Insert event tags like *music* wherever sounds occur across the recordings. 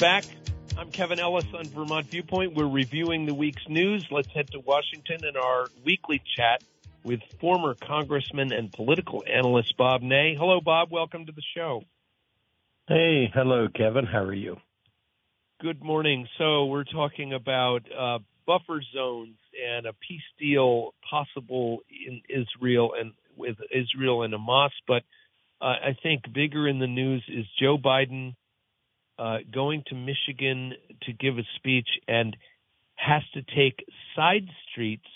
back. I'm Kevin Ellis on Vermont Viewpoint. We're reviewing the week's news. Let's head to Washington in our weekly chat with former Congressman and political analyst Bob Ney. Hello, Bob. Welcome to the show. Hey, hello, Kevin. How are you? Good morning. So we're talking about uh, buffer zones and a peace deal possible in Israel and with Israel and Hamas, but uh, I think bigger in the news is Joe Biden uh, going to Michigan to give a speech and has to take side streets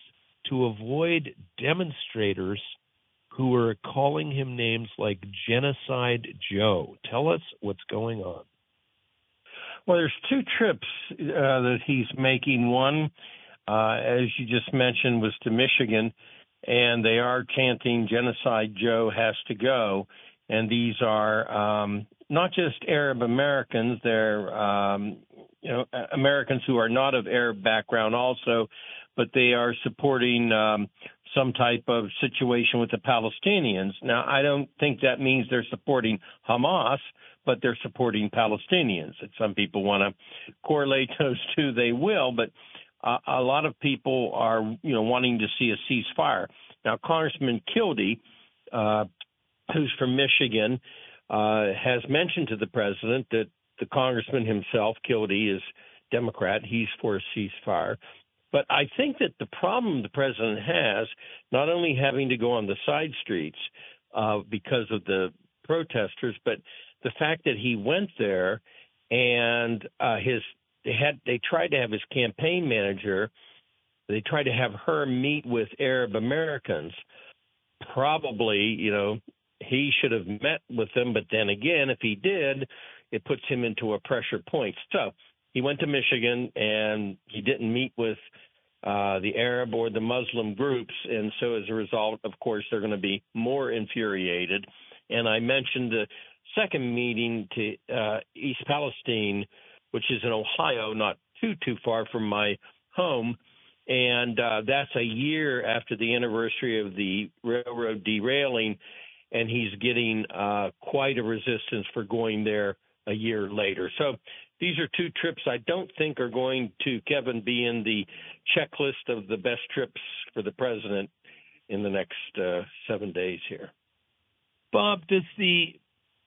to avoid demonstrators who are calling him names like Genocide Joe. Tell us what's going on. Well, there's two trips uh, that he's making. One, uh, as you just mentioned, was to Michigan, and they are chanting "Genocide Joe has to go." And these are um, not just Arab Americans; they're um, you know Americans who are not of Arab background also, but they are supporting um, some type of situation with the Palestinians. Now, I don't think that means they're supporting Hamas, but they're supporting Palestinians. If some people want to correlate *laughs* those two, they will, but uh, a lot of people are, you know, wanting to see a ceasefire. Now, Congressman Kildee, uh, who's from Michigan, uh, has mentioned to the president that the congressman himself, Kildee, is Democrat. He's for a ceasefire. But I think that the problem the president has, not only having to go on the side streets uh, because of the protesters, but the fact that he went there and uh, his they had they tried to have his campaign manager, they tried to have her meet with Arab Americans. Probably, you know, he should have met with them, but then again, if he did, it puts him into a pressure point. So he went to Michigan and he didn't meet with uh, the Arab or the Muslim groups. And so as a result, of course, they're going to be more infuriated. And I mentioned the second meeting to uh, East Palestine, which is in Ohio, not too, too far from my home. And uh, that's a year after the anniversary of the railroad derailing. And he's getting uh, quite a resistance for going there a year later. So these are two trips I don't think are going to, Kevin, be in the checklist of the best trips for the president in the next uh, seven days here. Bob, does the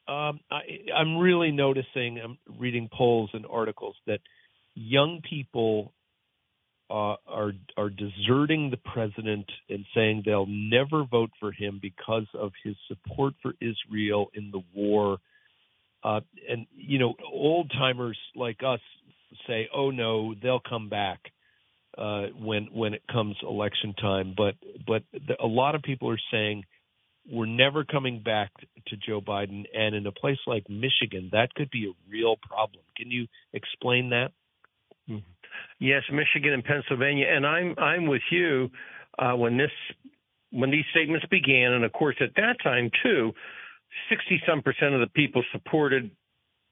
um, I, I'm really noticing, I'm reading polls and articles that young people uh, are are deserting the president and saying they'll never vote for him because of his support for Israel in the war uh, and you know, old timers like us say, "Oh no, they'll come back uh, when when it comes election time." But but the, a lot of people are saying we're never coming back to Joe Biden, and in a place like Michigan, that could be a real problem. Can you explain that? Yes, Michigan and Pennsylvania, and I'm I'm with you uh, when this when these statements began, and of course at that time too 60 some percent of the people supported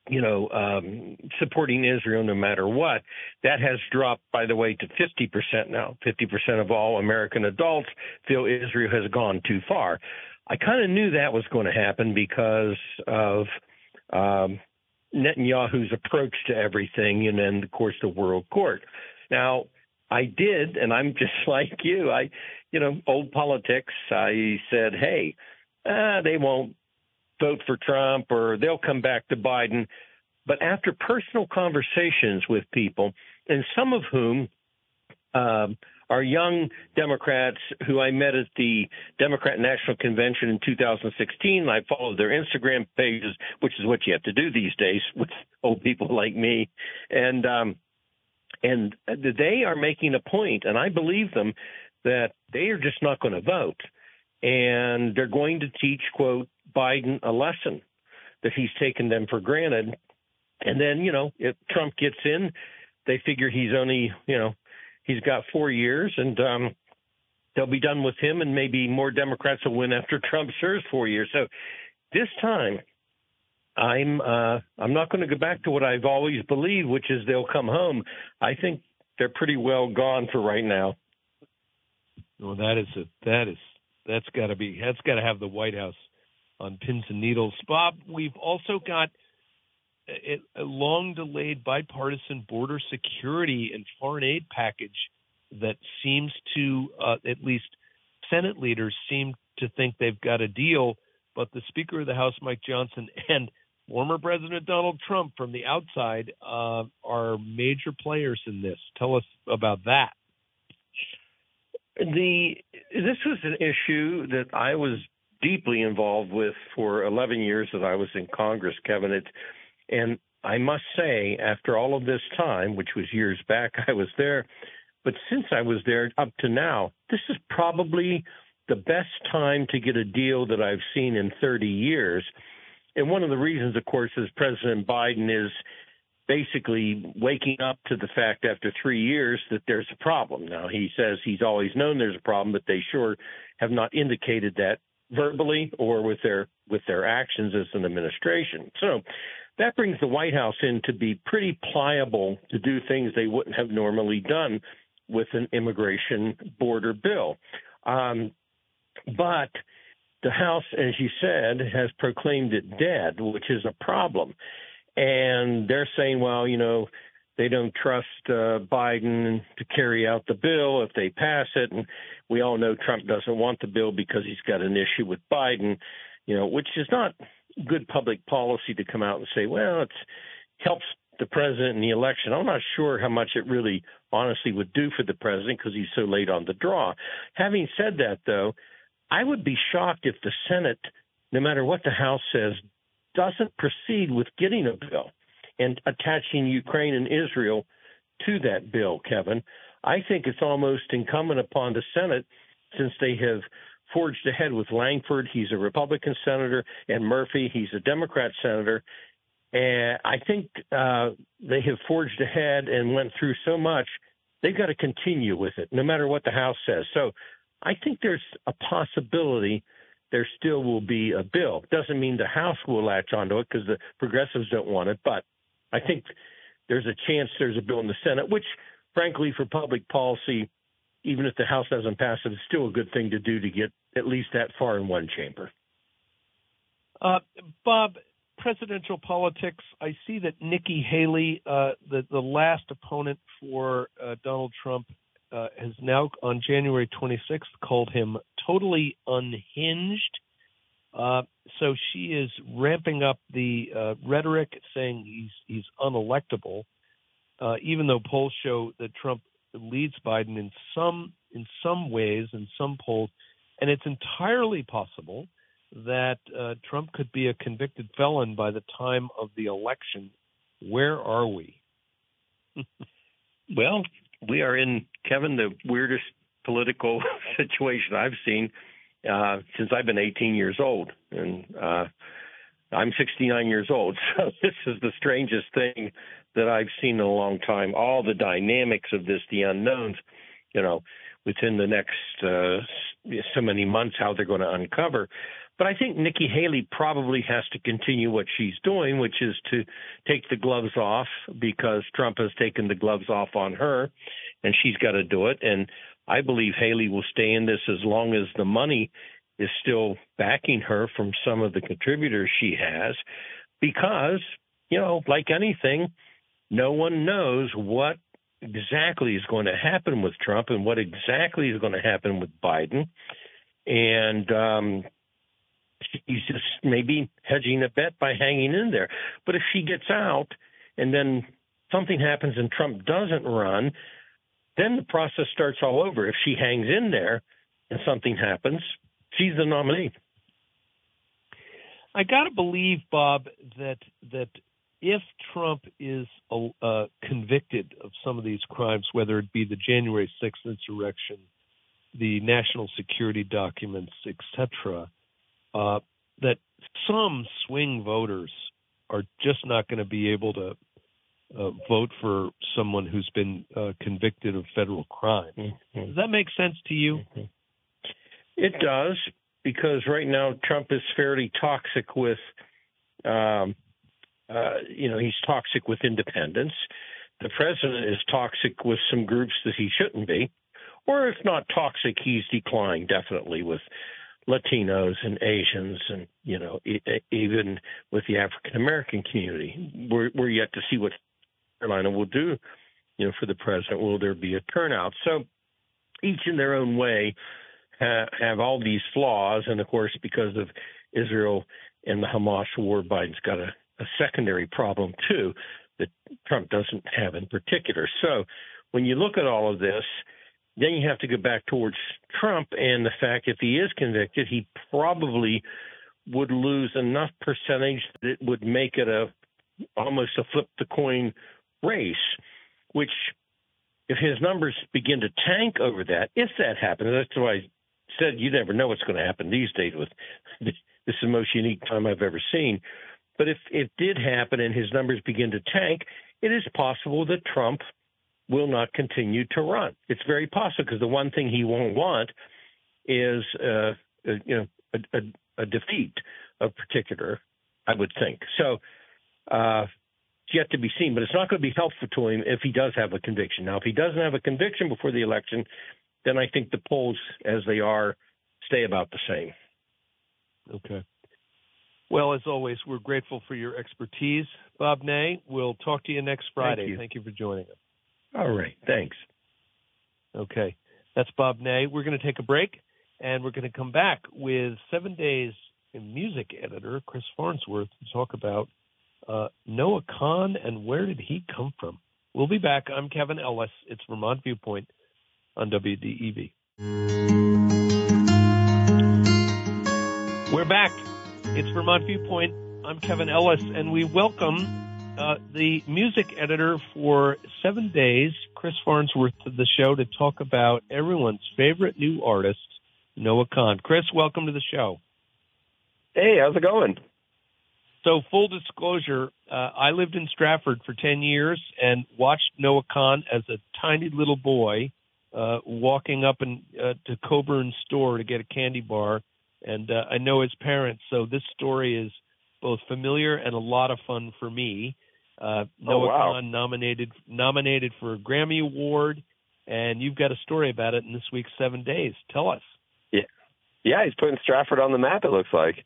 you know, um, supporting Israel no matter what. That has dropped, by the way, to 50% now. 50% of all American adults feel Israel has gone too far. I kind of knew that was going to happen because of um, Netanyahu's approach to everything, and then, of course, the World Court. Now, I did, and I'm *laughs* just like you. I, you know, old politics. I said, hey, uh, they won't vote for Trump or they'll come back to Biden. But after personal conversations with people, and some of whom um, are young Democrats who I met at the Democrat National Convention in 2016. I followed their Instagram pages, which is what you have to do these days with old people like me. And um, and they are making a point, and I believe them, that they are just not going to vote and they're going to teach quote Biden a lesson that he's taken them for granted. And then, you know, if Trump gets in, they figure he's only, you know, he's got four years and um they'll be done with him and maybe more Democrats will win after *laughs* Trump serves four years. So this time I'm uh I'm not going to go back to what I've always believed, which is they'll come home. I think they're pretty well gone for right now. Well, that is a that is that's got to be that's got to have the White House on pins and needles. Bob, we've also got a, long delayed bipartisan border security and foreign aid package that seems to, uh, at least Senate leaders seem to think they've got a deal, but the Speaker of the House, Mike Johnson, *laughs* and former President Donald Trump from the outside uh, are major players in this. Tell us about that. The this was an issue that I was deeply involved with for 11 years that I was in Congress, Kevin. It, and I must say, after all of this time, which was years back, *laughs* I was there, but since I was there up to now, this is probably the best time to get a deal that I've seen in 30 years. And one of the reasons, of course, is President Biden is basically waking up to the fact after three years that there's a problem. Now, he says he's always known there's a problem, but they sure have not indicated that verbally or with their with their actions as an administration. So that brings the White House in to be pretty pliable to do things they wouldn't have normally done with an immigration border bill. Um, but the House, as you said, has proclaimed it dead, which is a problem. And they're saying, well, you know, they don't trust uh, Biden to carry out the bill if they pass it. And we all know Trump doesn't want the bill because he's got an issue with Biden, you know, which is not good public policy to come out and say, well, it helps the president in the election. I'm not sure how much it really honestly would do for the president because he's so late on the draw. Having said that, though, I would be shocked if the Senate, no matter what the House says, doesn't proceed with getting a bill and attaching Ukraine and Israel to that bill, Kevin. I think it's almost incumbent upon the Senate, since they have forged ahead with Langford, he's a Republican senator, and Murphy, he's a Democrat senator. And I think uh, they have forged ahead and went through so much, they've got to continue with it, no matter what the House says. So I think there's a possibility there still will be a bill. Doesn't mean the House will latch onto it because the progressives don't want it, but I think there's a chance there's a bill in the Senate, which, frankly, for public policy, even if the House doesn't pass it, it's still a good thing to do to get at least that far in one chamber. Uh, Bob, presidential politics. I see that Nikki Haley, uh, the the last opponent for uh, Donald Trump, uh, has now on January 26th called him totally unhinged. Uh, so she is ramping up the uh, rhetoric, saying he's he's unelectable, uh, even though polls show that Trump leads Biden in some in some ways in some polls, and it's entirely possible that uh, Trump could be a convicted felon by the time of the election. Where are we? well, we are in Kevin the weirdest political *laughs* situation I've seen uh, since I've been 18 years old, and uh, I'm 69 years old. *laughs* So this is the strangest thing that I've seen in a long time. All the dynamics of this, the unknowns, you know, within the next uh, so many months, how they're going to uncover. But I think Nikki Haley probably has to continue what she's doing, which is to take the gloves off because Trump has taken the gloves off on her, and she's got to do it. And I believe Haley will stay in this as long as the money is still backing her from some of the contributors she has, because, you know, like anything, no one knows what exactly is going to happen with Trump and what exactly is going to happen with Biden. And um, he's just maybe hedging a bet by hanging in there. But if she gets out and then something happens and Trump doesn't run, then the process starts all over. If she hangs in there and something happens, she's the nominee. I got to believe, Bob, that that if Trump is uh, convicted of some of these crimes, whether it be the January 6th insurrection, the national security documents, etc., uh, that some swing voters are just not going to be able to uh, vote for someone who's been uh, convicted of federal crime. Mm-hmm. Does that make sense to you? Mm-hmm. It does, because right now Trump is fairly toxic with, um, uh, you know, he's toxic with independents. The president is toxic with some groups that he shouldn't be, or if not toxic, he's declined definitely with Latinos and Asians, and you know, even with the African American community. We're we're yet to see what Carolina will do, you know, for the president. Will there be a turnout? So each in their own way ha- have all these flaws, and of course, because of Israel and the Hamas war, Biden's got a, a secondary problem too that Trump doesn't have in particular. So when you look at all of this, then you have to go back towards Trump and the fact if he is convicted, he probably would lose enough percentage that it would make it a almost a flip the coin race, which if his numbers begin to tank over that, if that happens, that's why I said you never know what's going to happen these days with *laughs* this is the most unique time I've ever seen. But if it did happen and his numbers begin to tank, it is possible that Trump will not continue to run. It's very possible because the one thing he won't want is, uh, uh, you know, a, a, a, defeat of particular. I would think so. Uh, yet to be seen, but it's not going to be helpful to him if he does have a conviction. Now, if he doesn't have a conviction before the election, then I think the polls, as they are, stay about the same. Okay. Well, as always, we're grateful for your expertise, Bob Ney. We'll talk to you next Friday. Thank you, Thank you for joining us. All right. Thanks. Okay. That's Bob Ney. We're going to take a break and we're going to come back with seven days music editor Chris Farnsworth to talk about uh, Noah Kahan and where did he come from. We'll be back. I'm Kevin Ellis. It's Vermont Viewpoint on WDEV. We're back. It's Vermont Viewpoint. I'm Kevin Ellis, and we welcome uh, the music editor for Seven Days, Chris Farnsworth, to the show to talk about everyone's favorite new artist, Noah Kahan. Chris, welcome to the show. Hey, how's it going? So, full disclosure, uh, I lived in Stratford for 10 years and watched Noah Kahan as a tiny little boy uh, walking up in, uh, to Coburn's store to get a candy bar. And uh, I know his parents, so this story is both familiar and a lot of fun for me. Uh, Noah oh, wow. Kahan nominated nominated for a Grammy Award, and you've got a story about it in this week's Seven Days. Tell us. Yeah, yeah, he's putting Stratford on the map. It looks like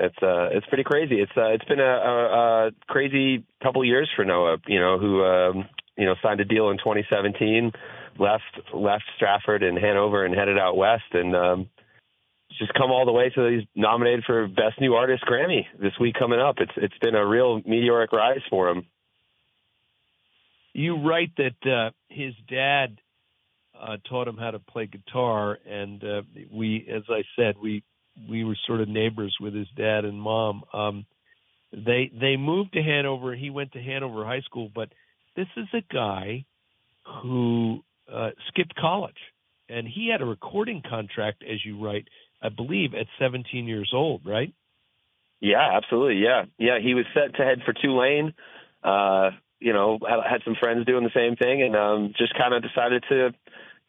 it's uh, it's pretty crazy. It's uh, it's been a, a, a crazy couple years for Noah. You know, who um, you know signed a deal in 2017, left left Stratford and Hanover and headed out west, and um, just come all the way to he's nominated for Best New Artist Grammy this week coming up. It's it's been a real meteoric rise for him. You write that uh, his dad uh, taught him how to play guitar, and uh, we, as I said, we we were sort of neighbors with his dad and mom. Um, they they moved to Hanover. He went to Hanover High School, but this is a guy who uh, skipped college, and he had a recording contract, as you write, I believe, at 17 years old, right? Yeah, absolutely. Yeah, yeah. He was set to head for Tulane. Uh, you know, had some friends doing the same thing, and um, just kind of decided to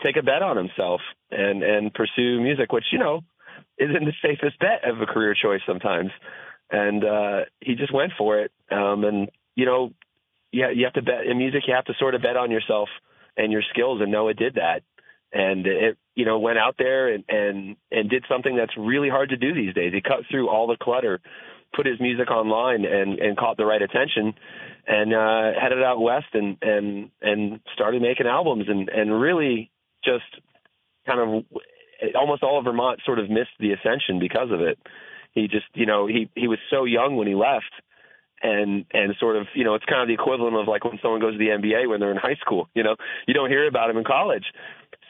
take a bet on himself and and pursue music, which you know isn't the safest bet of a career choice sometimes. And uh, he just went for it. Um, and you know, yeah, you have to bet in music. You have to sort of bet on yourself and your skills, and Noah did that and it you know went out there and and and did something that's really hard to do these days. He cut through all the clutter, put his music online, and and caught the right attention, and uh, headed out west and and and started making albums and and really just kind of almost all of Vermont sort of missed the ascension because of it. He just you know he he was so young when he left and and sort of you know it's kind of the equivalent of like when someone goes to the NBA when they're in high school you know you don't hear about him in college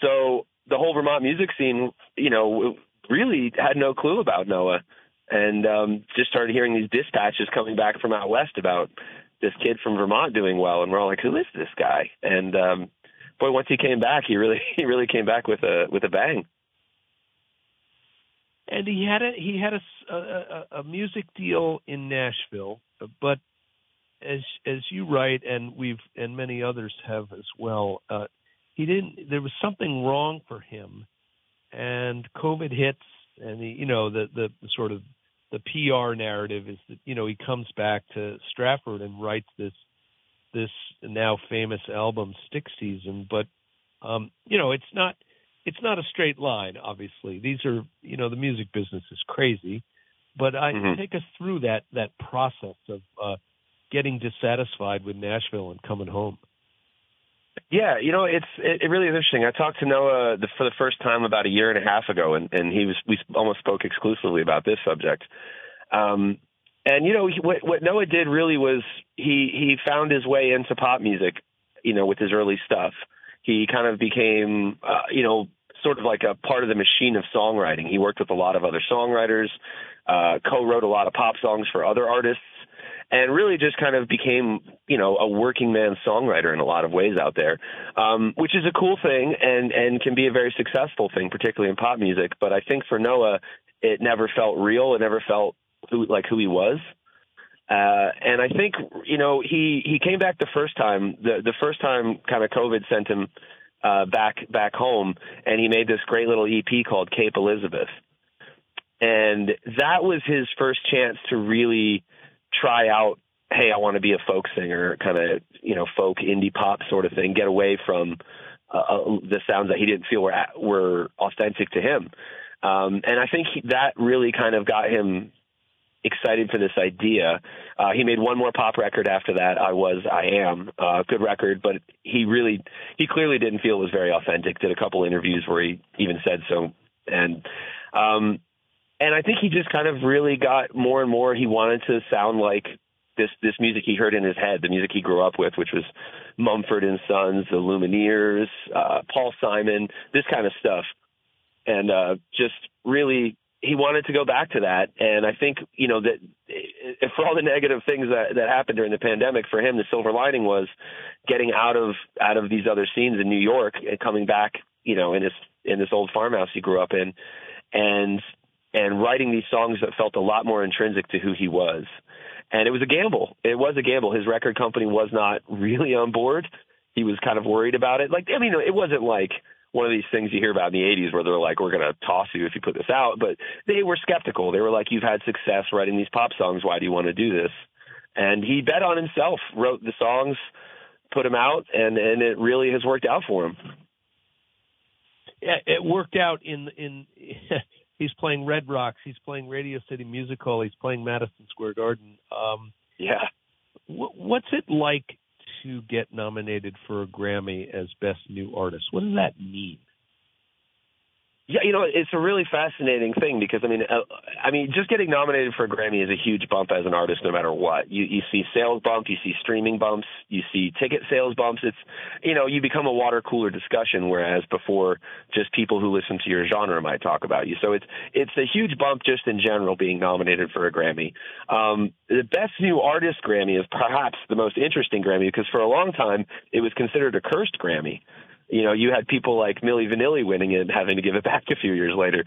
so the whole Vermont music scene, you know, really had no clue about Noah, and um, just started hearing these dispatches coming back from out west about this kid from Vermont doing well, and we're all like, "Who is this guy?" And um, boy, once he came back, he really *laughs* he really came back with a with a bang. And he had a he had a, a, a music deal in Nashville, but as as you write, and we've and many others have as well. Uh, he didn't there was something wrong for him and covid hits and he, you know the, the the sort of the PR narrative is that you know he comes back to Stratford and writes this this now famous album Stick Season but um you know it's not it's not a straight line. Obviously, these are you know the music business is crazy, but I Mhm. take us through that that process of uh, getting dissatisfied with Nashville and coming home. Yeah, you know, it's it, it really is interesting. I talked to Noah the, for the first time about a year and a half ago, and, and he was we almost spoke exclusively about this subject. Um, and you know, what what Noah did really was he he found his way into pop music, you know, with his early stuff. He kind of became, uh, you know, sort of like a part of the machine of songwriting. He worked with a lot of other songwriters, uh, co-wrote a lot of pop songs for other artists and really just kind of became, you know, a working man songwriter in a lot of ways out there, um, which is a cool thing and and can be a very successful thing, particularly in pop music. But I think for Noah, it never felt real. It never felt who like who he was. Uh, and I think you know he he came back the first time. The the first time kind of COVID sent him uh, back back home, and he made this great little EP called Cape Elizabeth, and that was his first chance to really try out hey i want to be a folk singer kind of you know folk indie pop sort of thing get away from uh, uh, the sounds that he didn't feel were were authentic to him um and i think he, that really kind of got him excited for this idea. Uh he made one more pop record after that i was i am. Uh good record but he really he clearly didn't feel it was very authentic. Did a couple interviews where he even said so. And um and I think he just kind of really got more and more. He wanted to sound like this this music he heard in his head, the music he grew up with, which was Mumford and Sons, the Lumineers, uh, Paul Simon, this kind of stuff, and uh, just really he wanted to go back to that. And I think you know that eh, for all the negative things that that happened during the pandemic, for him the silver lining was getting out of out of these other scenes in New York and coming back, you know, in this in this old farmhouse he grew up in, and and writing these songs that felt a lot more intrinsic to who he was. And it was a gamble. It was a gamble. His record company was not really on board. He was kind of worried about it. Like, I mean, it wasn't like one of these things you hear about in the 80s where they're like, we're going to toss you if you put this out. But they were skeptical. They were like, you've had success writing these pop songs. Why do you want to do this? And he bet on himself, wrote the songs, put them out, and, and it really has worked out for him. Yeah, it worked out in in *laughs* he's playing Red Rocks, he's playing Radio City Music Hall, he's playing Madison Square Garden. Um, yeah. Wh- what's it like to get nominated for a Grammy as Best New Artist? What does that mean? Yeah, you know, it's a really fascinating thing because I mean, uh, I mean, just getting nominated for a Grammy is a huge bump as an artist, no matter what. You you see sales bump, you see streaming bumps, you see ticket sales bumps. It's you know, you become a water cooler discussion, whereas before just people who listen to your genre might talk about you. So it's it's a huge bump just in general being nominated for a Grammy. Um, the Best New Artist Grammy is perhaps the most interesting Grammy because for a long time it was considered a cursed Grammy you know, you had people like Milli Vanilli winning it and having to give it back a few years later.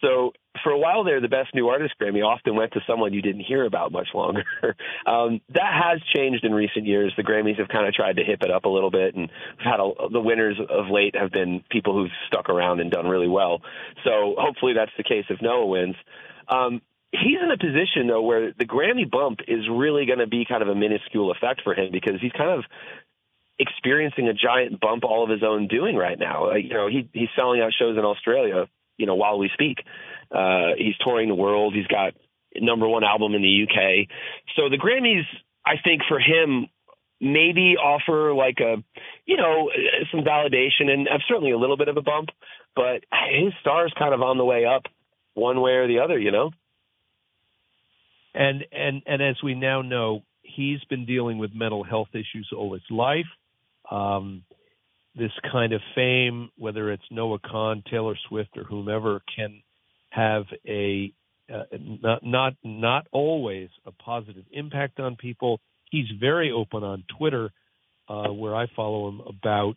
So for a while there, the best new artist Grammy often went to someone you didn't hear about much longer. *laughs* um, that has changed in recent years. The Grammys have kind of tried to hip it up a little bit, and we've had a, the winners of late have been people who've stuck around and done really well. So hopefully that's the case if Noah wins. Um, he's in a position though where the Grammy bump is really going to be kind of a minuscule effect for him because he's kind of experiencing a giant bump all of his own doing right now. Uh, you know, he he's selling out shows in Australia, you know, while we speak. Uh, he's touring the world. He's got number one album in the UK. So the Grammys, I think for him, maybe offer like a, you know, some validation and certainly a little bit of a bump, but his star is kind of on the way up one way or the other, you know? And and and as we now know, he's been dealing with mental health issues all his life. Um, this kind of fame, whether it's Noah Kahan, Taylor Swift, or whomever, can have a uh, not not not always a positive impact on people. He's very open on Twitter, uh, where I follow him about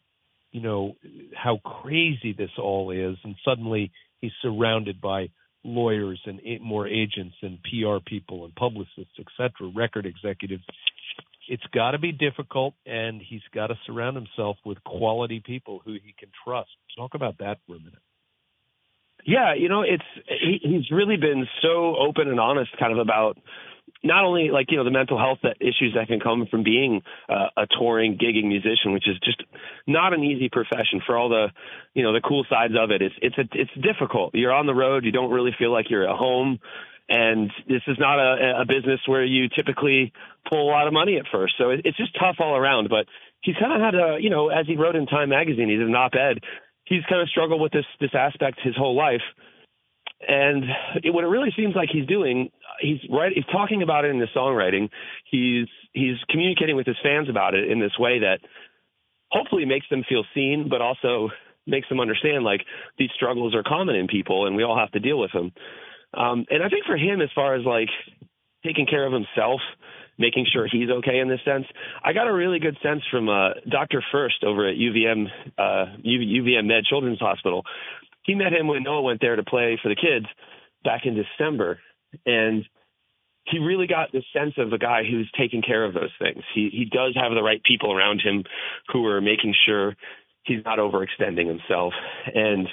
you know how crazy this all is, and suddenly he's surrounded by lawyers and more agents and PR people and publicists, etc., record executives. It's got to be difficult, and he's got to surround himself with quality people who he can trust. Talk about that for a minute. Yeah, you know, it's he, he's really been so open and honest, kind of about not only like you know the mental health that issues that can come from being uh, a touring gigging musician which is just not an easy profession for all the you know the cool sides of it it's it's a, it's difficult you're on the road you don't really feel like you're at home and this is not a, a business where you typically pull a lot of money at first so it, it's just tough all around but he's kind of had a you know as he wrote in time magazine he's an op-ed he's kind of struggled with this this aspect his whole life and it, what it really seems like he's doing, he's right. He's talking about it in his songwriting. He's he's communicating with his fans about it in this way that hopefully makes them feel seen, but also makes them understand like these struggles are common in people, and we all have to deal with them. Um, and I think for him, as far as like taking care of himself, making sure he's okay in this sense. I got a really good sense from uh, Dr. First over at UVM uh, UVM Med Children's Hospital he met him when Noah went there to play for the kids back in December, and he really got the sense of a guy who's taking care of those things. He he does have the right people around him who are making sure he's not overextending himself, and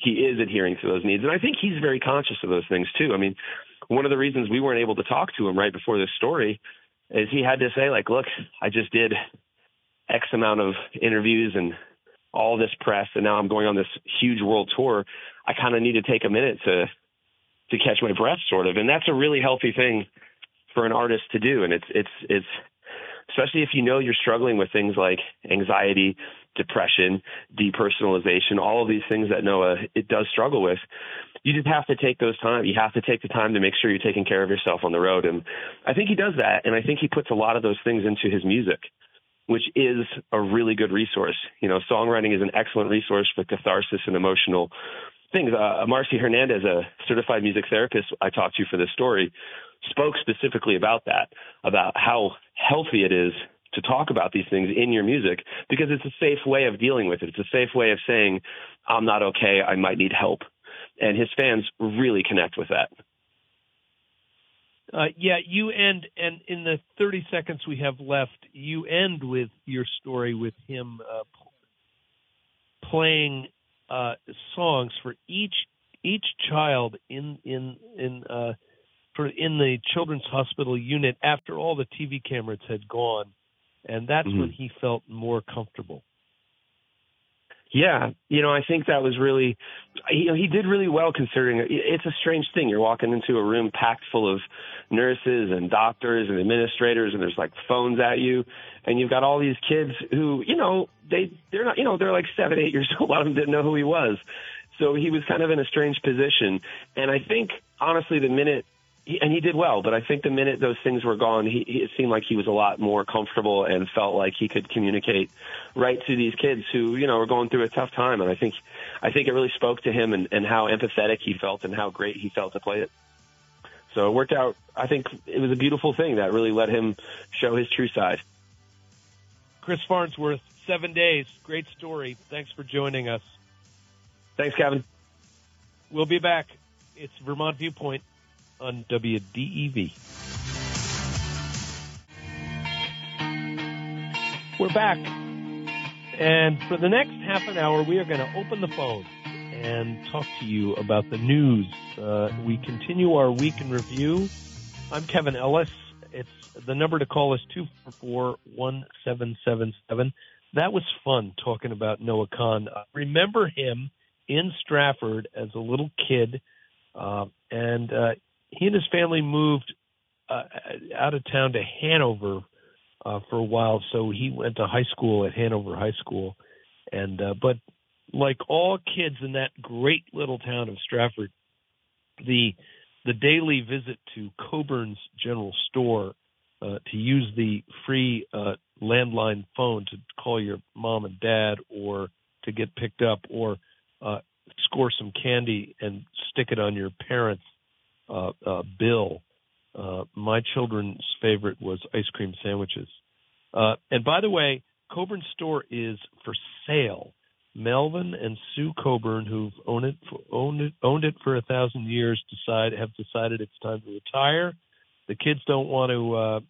he is adhering to those needs. And I think he's very conscious of those things too. I mean, one of the reasons we weren't able to talk to him right before this story is he had to say like, look, I just did X amount of interviews and all this press and now I'm going on this huge world tour, I kind of need to take a minute to to catch my breath sort of. And that's a really healthy thing for an artist to do and it's it's it's especially if you know you're struggling with things like anxiety, depression, depersonalization, all of these things that Noah it does struggle with. You just have to take those time. You have to take the time to make sure you're taking care of yourself on the road. And I think he does that. And I think he puts a lot of those things into his music which is a really good resource. You know, songwriting is an excellent resource for catharsis and emotional things. Uh, Marcy Hernandez, a certified music therapist I talked to for this story, spoke specifically about that, about how healthy it is to talk about these things in your music because it's a safe way of dealing with it. It's a safe way of saying, I'm not okay, I might need help. And his fans really connect with that. Uh, yeah, you end, and in the 30 seconds we have left, you end with your story with him uh, playing uh, songs for each each child in in in uh, for in the children's hospital unit after all the TV cameras had gone, and that's mm-hmm. when he felt more comfortable. Yeah, you know, I think that was really, you know, he did really well considering it's a strange thing. You're walking into a room packed full of nurses and doctors and administrators, and there's like phones at you, and you've got all these kids who, you know, they they're not, you know, they're like seven, eight years *laughs* old. A lot of them didn't know who he was, so he was kind of in a strange position. And I think honestly, the minute he, and he did well. But I think the minute those things were gone, he, he, it seemed like he was a lot more comfortable and felt like he could communicate right to these kids who, you know, were going through a tough time. And I think, I think it really spoke to him and, and how empathetic he felt and how great he felt to play it. So it worked out. I think it was a beautiful thing that really let him show his true side. Chris Farnsworth, seven days. Great story. Thanks for joining us. Thanks, Kevin. We'll be back. It's Vermont Viewpoint on WDEV. We're back. And for the next half an hour, we are going to open the phone and talk to you about the news. Uh, we continue our week in review. I'm Kevin Ellis. It's the number to call is two four one seven seven seven. That was fun talking about Noah Kahan. Uh, remember him in Stratford as a little kid, uh, and uh, he and his family moved uh, out of town to Hanover uh, for a while. So he went to high school at Hanover High School, and uh, but like all kids in that great little town of Stratford, the the daily visit to Coburn's General Store uh, to use the free uh, landline phone to call your mom and dad, or to get picked up, or uh, score some candy and stick it on your parents' uh, uh, bill. Uh, my children's favorite was ice cream sandwiches. Uh, and by the way, Coburn store is for sale. Melvin and Sue Coburn, who've owned it for, owned it owned it for a thousand years, decide have decided it's time to retire. The kids don't want to uh,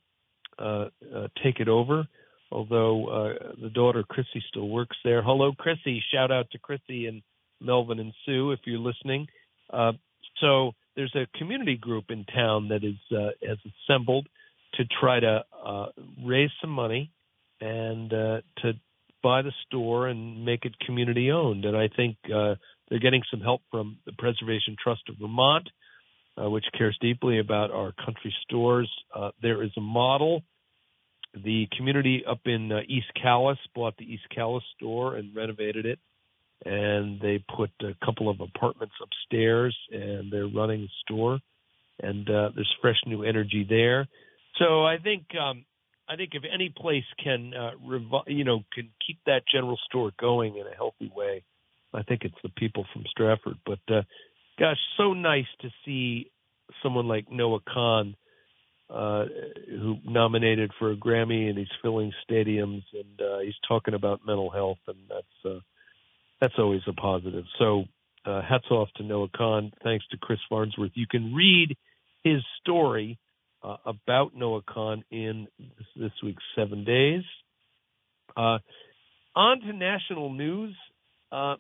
uh, uh, take it over, although uh, the daughter Chrissy still works there. Hello, Chrissy! Shout out to Chrissy and Melvin and Sue if you're listening. Uh, so there's a community group in town that is uh, has assembled to try to uh, raise some money and uh, to buy the store and make it community owned. And I think uh, they're getting some help from the Preservation Trust of Vermont, uh, which cares deeply about our country stores. Uh, there is a model. The community up in uh, East Calais bought the East Calais store and renovated it and they put a couple of apartments upstairs and they're running the store and uh, there's fresh new energy there. So i think um i think if any place can uh revi- you know can keep that general store going in a healthy way i think it's the people from stratford. But uh gosh so nice to see someone like noah kahn uh who nominated for a grammy and he's filling stadiums and uh he's talking about mental health and that's uh that's always a positive. So uh, hats off to Noah Kahn. Thanks to Chris Farnsworth. You can read his story uh, about Noah Kahn in this, this week's Seven Days. Uh, on to national news. Uh,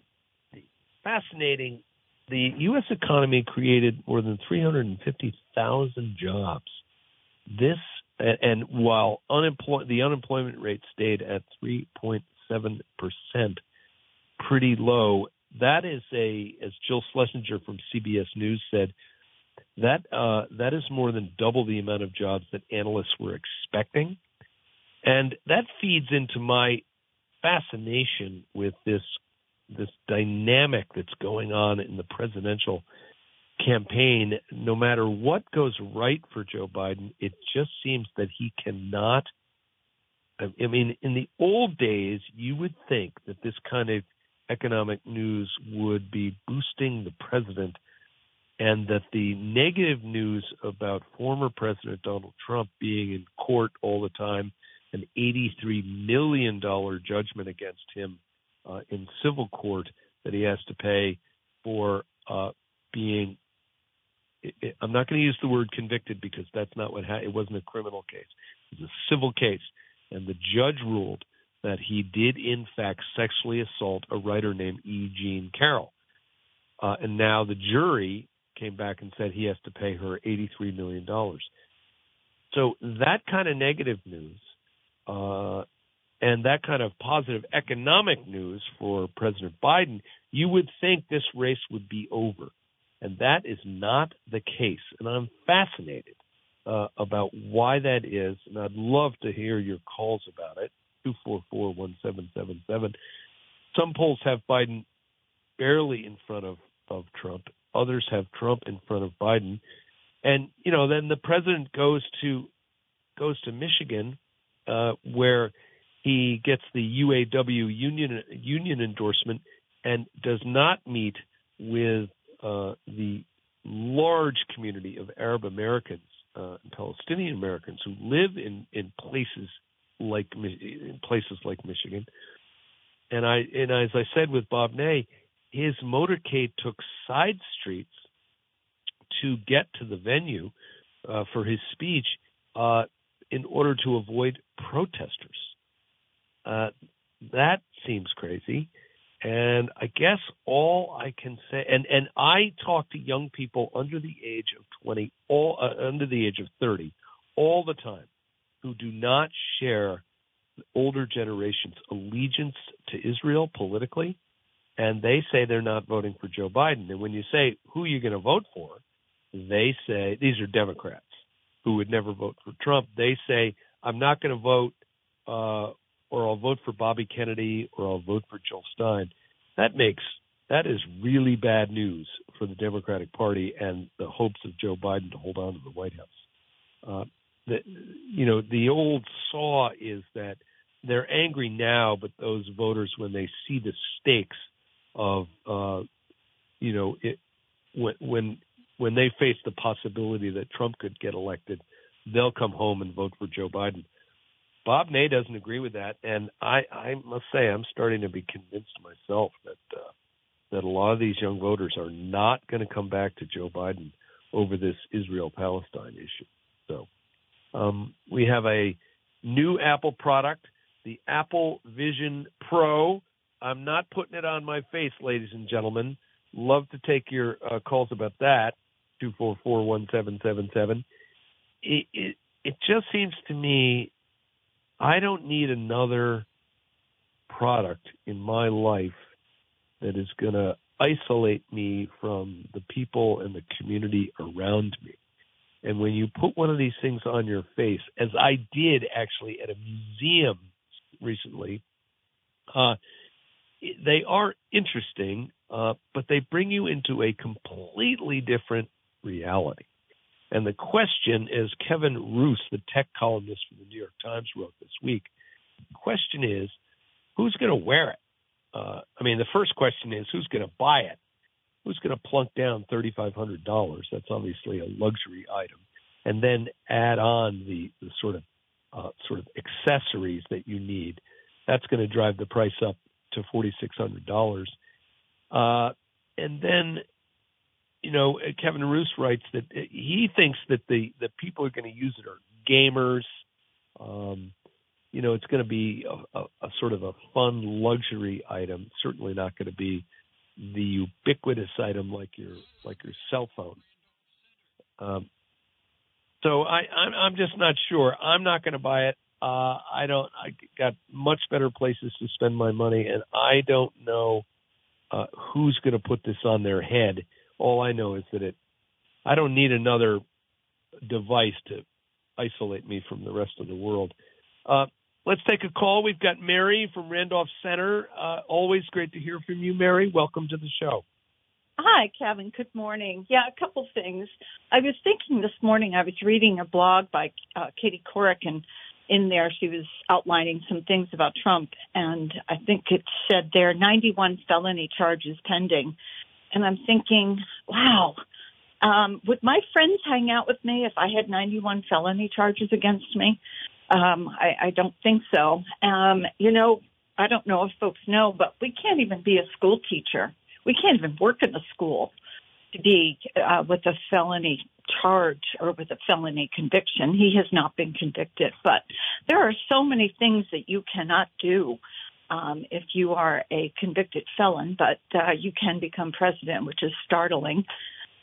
fascinating. The U.S. economy created more than 350,000 jobs. This and, while unemploy- the unemployment rate stayed at 3.7 percent pretty low. That is a, as Jill Schlesinger from CBS News said, that uh, that is more than double the amount of jobs that analysts were expecting, and that feeds into my fascination with this this dynamic that's going on in the presidential campaign. No matter what goes right for Joe Biden, it just seems that he cannot. I mean, in the old days, you would think that this kind of economic news would be boosting the president and that the negative news about former President Donald Trump being in court all the time, an $83 million judgment against him uh, in civil court that he has to pay for uh, being. I'm not going to use the word convicted because that's not what ha- it wasn't a criminal case. It was a civil case, and the judge ruled that he did in fact sexually assault a writer named E. Jean Carroll. Uh, and now the jury came back and said he has to pay her $83 million. So that kind of negative news uh, and that kind of positive economic news for President Biden, you would think this race would be over. And that is not the case. And I'm fascinated uh, about why that is. And I'd love to hear your calls about it. 244 1777. Some polls have Biden barely in front of, of Trump. Others have Trump in front of Biden. And, you know, then the president goes to goes to Michigan, uh, where he gets the UAW union union endorsement and does not meet with uh, the large community of Arab Americans uh, and Palestinian Americans who live in, in places like in places like Michigan. And I and as I said with Bob Ney, his motorcade took side streets to get to the venue uh, for his speech uh, in order to avoid protesters. Uh, that seems crazy. And I guess all I can say, and, and I talk to young people under the age of 20, all uh, under the age of 30, all the time who do not share older generation's allegiance to Israel politically, and they say they're not voting for Joe Biden. And when you say who you're you going to vote for, they say these are Democrats who would never vote for Trump. They say I'm not going to vote, uh, or I'll vote for Bobby Kennedy, or I'll vote for Jill Stein. That makes that is really bad news for the Democratic Party and the hopes of Joe Biden to hold on to the White House. Uh, the, you know, the old saw is that they're angry now, but those voters, when they see the stakes of, uh, you know, it, when when when they face the possibility that Trump could get elected, they'll come home and vote for Joe Biden. Bob Ney doesn't agree with that, and I, I must say I'm starting to be convinced myself that uh, that a lot of these young voters are not going to come back to Joe Biden over this Israel Palestine issue. So um, we have a new Apple product, the Apple Vision Pro. I'm not putting it on my face, ladies and gentlemen. Love to take your uh, calls about that. two four four one seven seven seven. It it it just seems to me I don't need another product in my life that is going to isolate me from the people and the community around me. And when you put one of these things on your face, as I did actually at a museum recently, uh, they are interesting, uh, but they bring you into a completely different reality. And the question, as Kevin Roose, the tech columnist for the New York Times, wrote this week, the question is, who's going to wear it? Uh, I mean, the first question is, who's going to buy it? Who's going to plunk down $3,500? That's obviously a luxury item. And then add on the, the sort of uh, sort of accessories that you need. That's going to drive the price up to forty six hundred dollars. Uh, and then you know, uh, Kevin Roose writes that uh, he thinks that the the people are going to use it are gamers. Um, you know, it's going to be a, a, a sort of a fun luxury item. Certainly not going to be the ubiquitous item like your like your cell phone. Um, so I, I'm, I'm just not sure. I'm not going to buy it. Uh, I don't. I got much better places to spend my money, and I don't know uh, who's going to put this on their head all I know is that it. I don't need another device to isolate me from the rest of the world. Uh, let's take a call. We've got Mary from Randolph Center. Uh, always great to hear from you, Mary. Welcome to the show. Hi, Kevin. Good morning. Yeah, a couple things. I was thinking this morning, I was reading a blog by uh, Katie Couric, and in there she was outlining some things about Trump, and I think it said there are 91 felony charges pending and I'm thinking, wow, um, would my friends hang out with me if I had 91 felony charges against me? Um, I, I don't think so. Um, you know, I don't know if folks know, but we can't even be a school teacher. We can't even work in a school to be uh, with a felony charge or with a felony conviction. He has not been convicted, but there are so many things that you cannot do um, if you are a convicted felon, but uh, you can become president, which is startling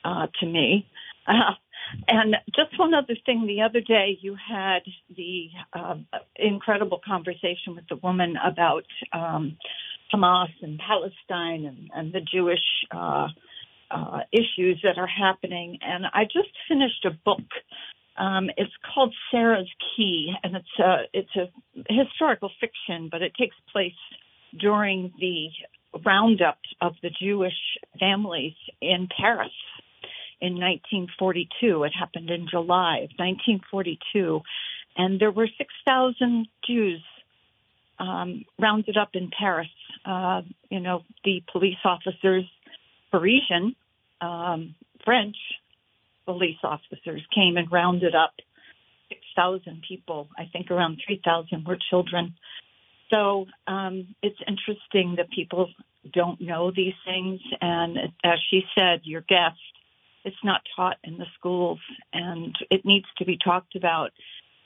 uh, to me. Uh, and just one other thing, the other day you had the uh, incredible conversation with the woman about um, Hamas and Palestine and, and the Jewish uh, uh, issues that are happening. And I just finished a book um, it's called Sarah's Key, and it's a it's a historical fiction, but it takes place during the roundup of the Jewish families in Paris in 1942. It happened in July of 1942, and there were 6,000 Jews um, rounded up in Paris. Uh, you know, the police officers, Parisian, um, French, police officers came and rounded up 6,000 people. I think around 3,000 were children. So um, it's interesting that people don't know these things. And as she said, your guest, it's not taught in the schools, and it needs to be talked about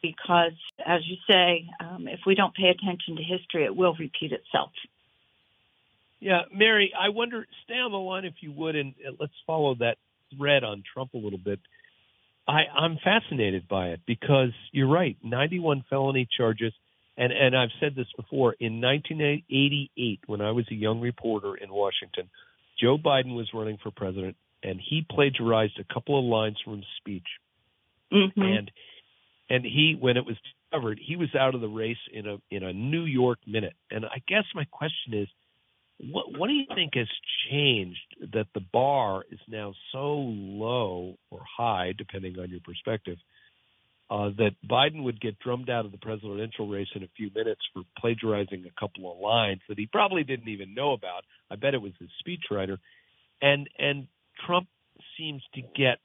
because, as you say, um, if we don't pay attention to history, it will repeat itself. Yeah, Mary, I wonder, stay on the line if you would, and let's follow that thread on Trump a little bit. I, I'm fascinated by it because you're right. 91 felony charges, and and I've said this before. In 1988, when I was a young reporter in Washington, Joe Biden was running for president, and he plagiarized a couple of lines from his speech, mm-hmm. and and he when it was discovered, he was out of the race in a in a New York minute. And I guess my question is what, what do you think has changed that the bar is now so low or high, depending on your perspective, uh, that Biden would get drummed out of the presidential race in a few minutes for plagiarizing a couple of lines that he probably didn't even know about. I bet it was his speechwriter, and and Trump seems to get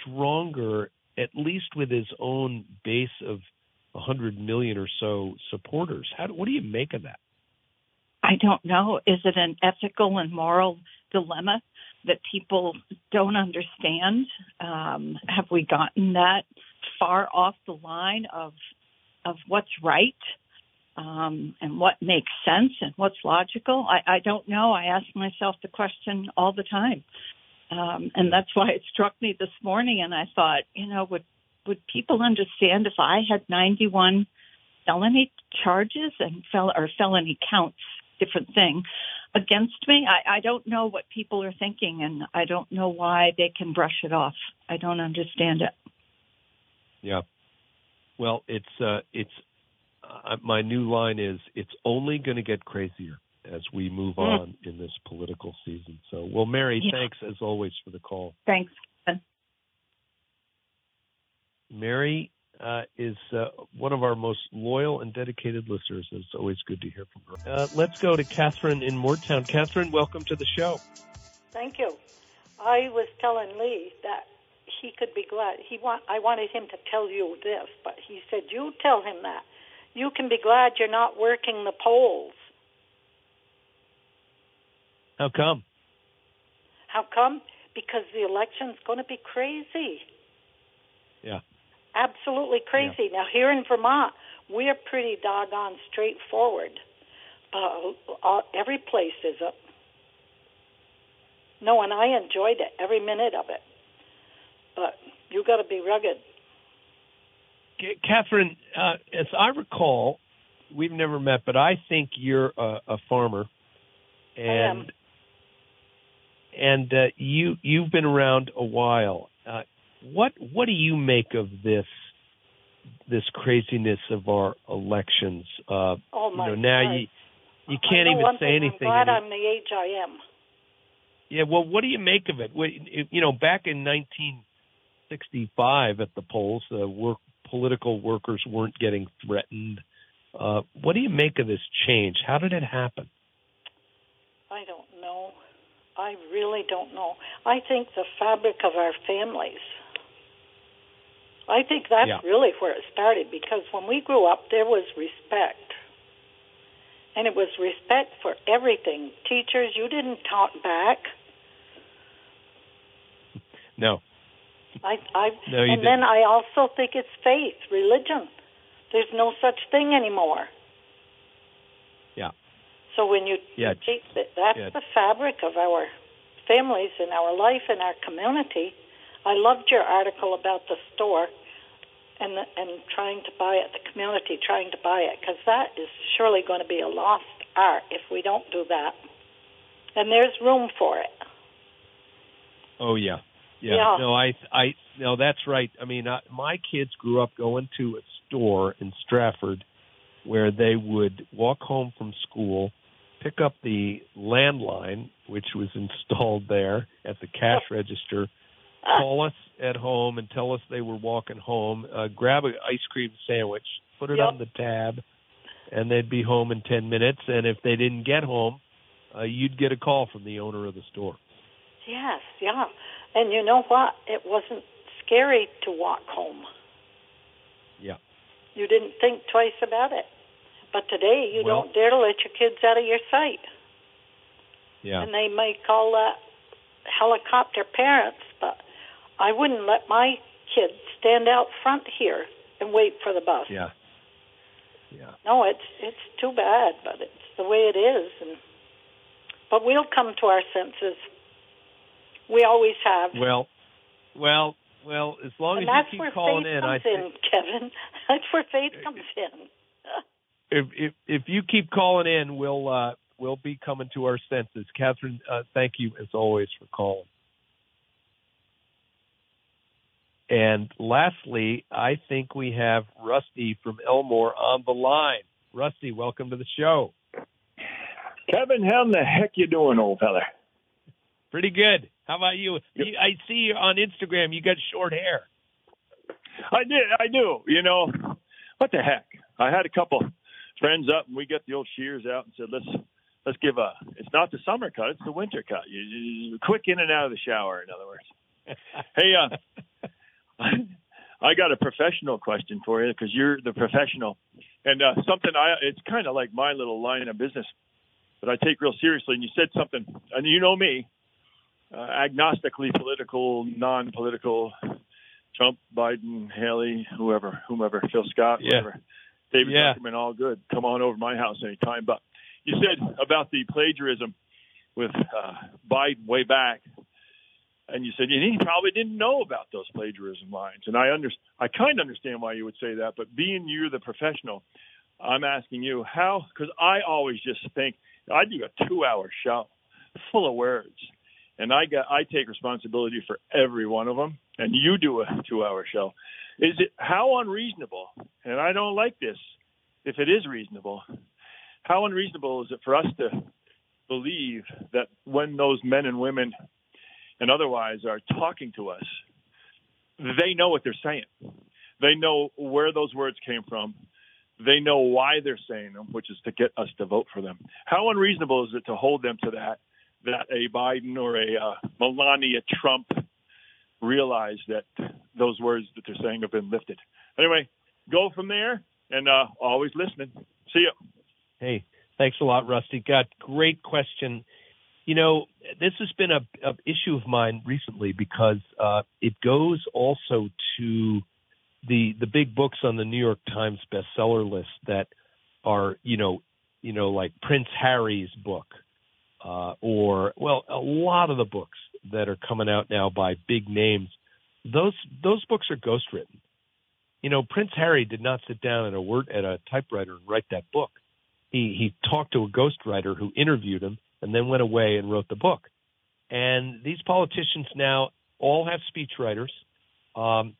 stronger, at least with his own base of 100 million or so supporters. How what do you make of that? I don't know. Is it an ethical and moral dilemma that people don't understand? Um, have we gotten that far off the line of of what's right um, and what makes sense and what's logical? I, I don't know. I ask myself the question all the time, Um, and that's why it struck me this morning. And I thought, you know, would would people understand if I had 91 felony charges and fel- or felony counts, different thing, against me? I, I don't know what people are thinking, and I don't know why they can brush it off. I don't understand it. Yeah. Well, it's uh, it's uh, my new line is it's only going to get crazier as we move mm. on in this political season. So, well, Mary, yeah. thanks as always for the call. Thanks. Mary uh, is uh, one of our most loyal and dedicated listeners. It's always good to hear from her. Uh, let's go to Catherine in Moretown. Catherine, welcome to the show. Thank you. I was telling Lee that he could be glad. He want. I wanted him to tell you this, but he said you tell him that. You can be glad you're not working the polls. How come? How come? Because the election's going to be crazy. Yeah. Absolutely crazy. Yeah. Now, here in Vermont, we're pretty doggone straightforward. Uh, uh, every place is a. No, and I enjoyed it, every minute of it. But you got to be rugged. Catherine, uh, as I recall, we've never met, but I think you're a, a farmer, and and uh, you you've been around a while. Uh, what what do you make of this this craziness of our elections? Uh, oh my you know, now God. you you can't even say anything. I'm glad I'm the age I am. Yeah, well, what do you make of it? You know, back in 1965 at the polls, uh, work, political workers weren't getting threatened. Uh, what do you make of this change? How did it happen? I don't know. I really don't know. I think the fabric of our families I think that's yeah. really where it started because when we grew up, there was respect. And it was respect for everything. Teachers, you didn't talk back. No. I, I, no, and didn't. then I also think it's faith, religion. There's no such thing anymore. So when you yeah. take that, that's yeah. the fabric of our families and our life and our community. I loved your article about the store and the, and trying to buy it, the community trying to buy it, because that is surely going to be a lost art if we don't do that. And there's room for it. Oh yeah, yeah. yeah. No, I, I, no, that's right. I mean, I, my kids grew up going to a store in Strafford where they would walk home from school, pick up the landline, which was installed there at the cash register call us at home and tell us they were walking home, uh, grab an ice cream sandwich, put it yep. on the tab, and they'd be home in 10 minutes. And if they didn't get home, uh, you'd get a call from the owner of the store. Yes, yeah. And you know what? It wasn't scary to walk home. Yeah. You didn't think twice about it. But today, you well, don't dare to let your kids out of your sight. Yeah. And they may call that helicopter parents, but I wouldn't let my kids stand out front here and wait for the bus. Yeah. Yeah. No, it's it's too bad, but it's the way it is and but we'll come to our senses. We always have. Well, well, well. As long and as you keep calling in, I think in, Kevin. *laughs* That's where faith comes in. If if if you keep calling in, we'll uh, we'll be coming to our senses. Catherine, uh, thank you as always for calling. And lastly, I think we have Rusty from Elmore on the line. Rusty, welcome to the show. Kevin, how in the heck you doing, old fella? Pretty good. How about you? Yep. you? I see you on Instagram. You got short hair. I did. I do. You know, what the heck? I had a couple friends up, and we got the old shears out and said, let's let's give a. It's not the summer cut; it's the winter cut. You, you quick in and out of the shower. In other words. *laughs* hey, uh, *laughs* I got a professional question for you because you're the professional, and uh, something I it's kind of like my little line of business that I take real seriously. And you said something, and you know me, uh, agnostically political, non-political, Trump, Biden, Haley, whoever, whomever, Phil Scott, yeah. whatever, David yeah. Zuckerman, all good. Come on over to my house anytime. But you said about the plagiarism with uh, Biden way back and you said and he probably didn't know about those plagiarism lines. And I under, I kind of understand why you would say that, but being you're the professional, I'm asking you how because I always just think I do a two-hour show full of words, and I got I take responsibility for every one of them, and you do a two-hour show. Is it how unreasonable? And I don't like this. If it is reasonable, how unreasonable is it for us to believe that when those men and women and otherwise are talking to us, they know what they're saying. They know where those words came from. They know why they're saying them, which is to get us to vote for them. How unreasonable is it to hold them to that? That a Biden or a uh, Melania Trump realize that those words that they're saying have been lifted. Anyway, go from there and uh, always listening. See you. Hey, thanks a lot, Rusty. Got great question. You know, this has been a, a issue of mine recently because uh, it goes also to the the big books on the New York Times bestseller list that are you know you know like Prince Harry's book uh, or well a lot of the books that are coming out now by big names those those books are ghostwritten. You know Prince Harry did not sit down at a word at a typewriter and write that book. He he talked to a ghostwriter who interviewed him and then went away and wrote the book. And these politicians now all have speechwriters. Um,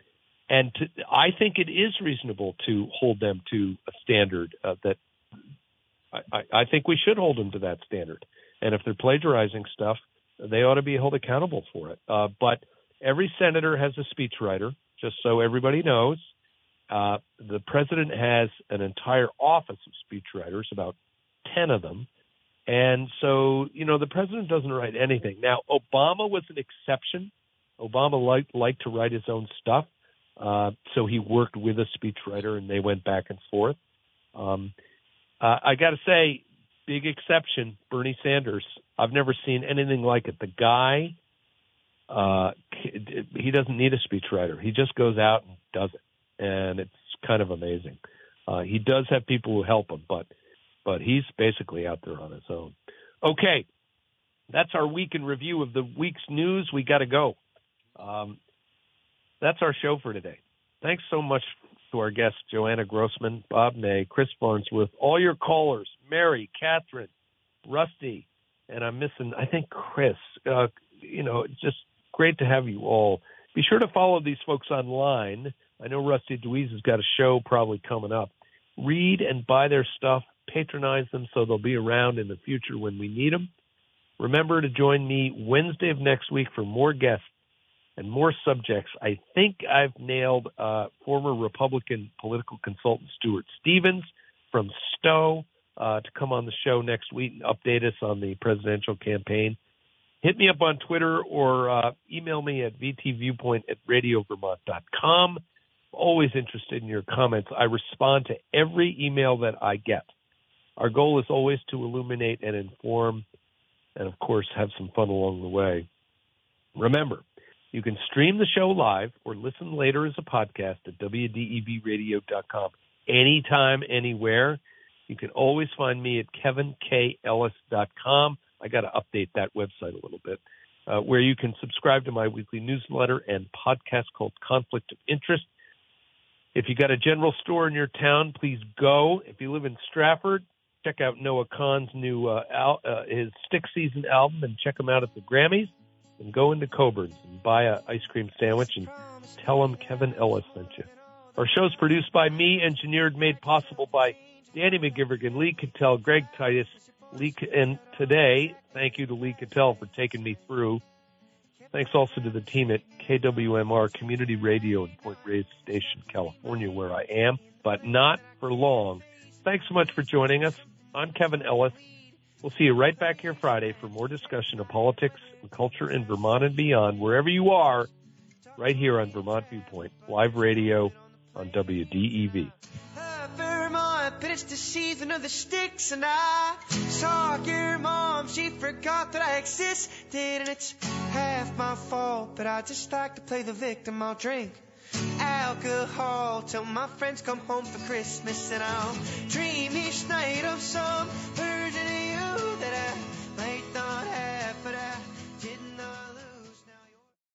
and to, I think it is reasonable to hold them to a standard uh, that I, I think we should hold them to that standard. And if they're plagiarizing stuff, they ought to be held accountable for it. Uh, but every senator has a speechwriter, just so everybody knows. Uh, the president has an entire office of speechwriters, about 10 of them. And so, you know, the president doesn't write anything. Now, Obama was an exception. Obama liked, liked to write his own stuff. Uh, so he worked with a speechwriter and they went back and forth. Um, uh, I got to say, big exception, Bernie Sanders. I've never seen anything like it. The guy, uh, he doesn't need a speechwriter. He just goes out and does it. And it's kind of amazing. Uh, he does have people who help him, but but he's basically out there on his own. Okay, that's our week in review of the week's news. We got to go. Um, that's our show for today. Thanks so much to our guests, Joanna Grossman, Bob Ney, Chris Farnsworth, all your callers, Mary, Catherine, Rusty, and I'm missing, I think, Chris. Uh, you know, just great to have you all. Be sure to follow these folks online. I know Rusty DeWees has got a show probably coming up. Read and buy their stuff, patronize them so they'll be around in the future when we need them. Remember to join me Wednesday of next week for more guests and more subjects. I think I've nailed uh, former Republican political consultant Stuart Stevens from Stowe uh, to come on the show next week and update us on the presidential campaign. Hit me up on Twitter or uh, email me at vtviewpoint at radiovermont.com. Always interested in your comments. I respond to every email that I get. Our goal is always to illuminate and inform, and of course, have some fun along the way. Remember, you can stream the show live or listen later as a podcast at WDEVradio.com anytime, anywhere. You can always find me at kevinkellis.com. I got to update that website a little bit, uh, where you can subscribe to my weekly newsletter and podcast called Conflict of Interest. If you got a general store in your town, please go. If you live in Strafford, check out Noah Kahan's new uh, al- uh, his Stick Season album and check him out at the Grammys and go into Coburn's and buy a ice cream sandwich and tell them Kevin Ellis sent you. Our show's produced by me, engineered, made possible by Danny McGivern, Lee Cattell, Greg Titus, Lee, and today, thank you to Lee Cattell for taking me through. Thanks also to the team at KWMR Community Radio in Point Reyes Station, California, where I am, but not for long. Thanks so much for joining us. I'm Kevin Ellis. We'll see you right back here Friday for more discussion of politics and culture in Vermont and beyond, wherever you are, right here on Vermont Viewpoint, live radio on WDEV. But it's the season of the sticks, and I saw your mom. She forgot that I existed, and it's half my fault, but I just like to play the victim. I'll drink alcohol till my friends come home for Christmas, and I'll dream each night of some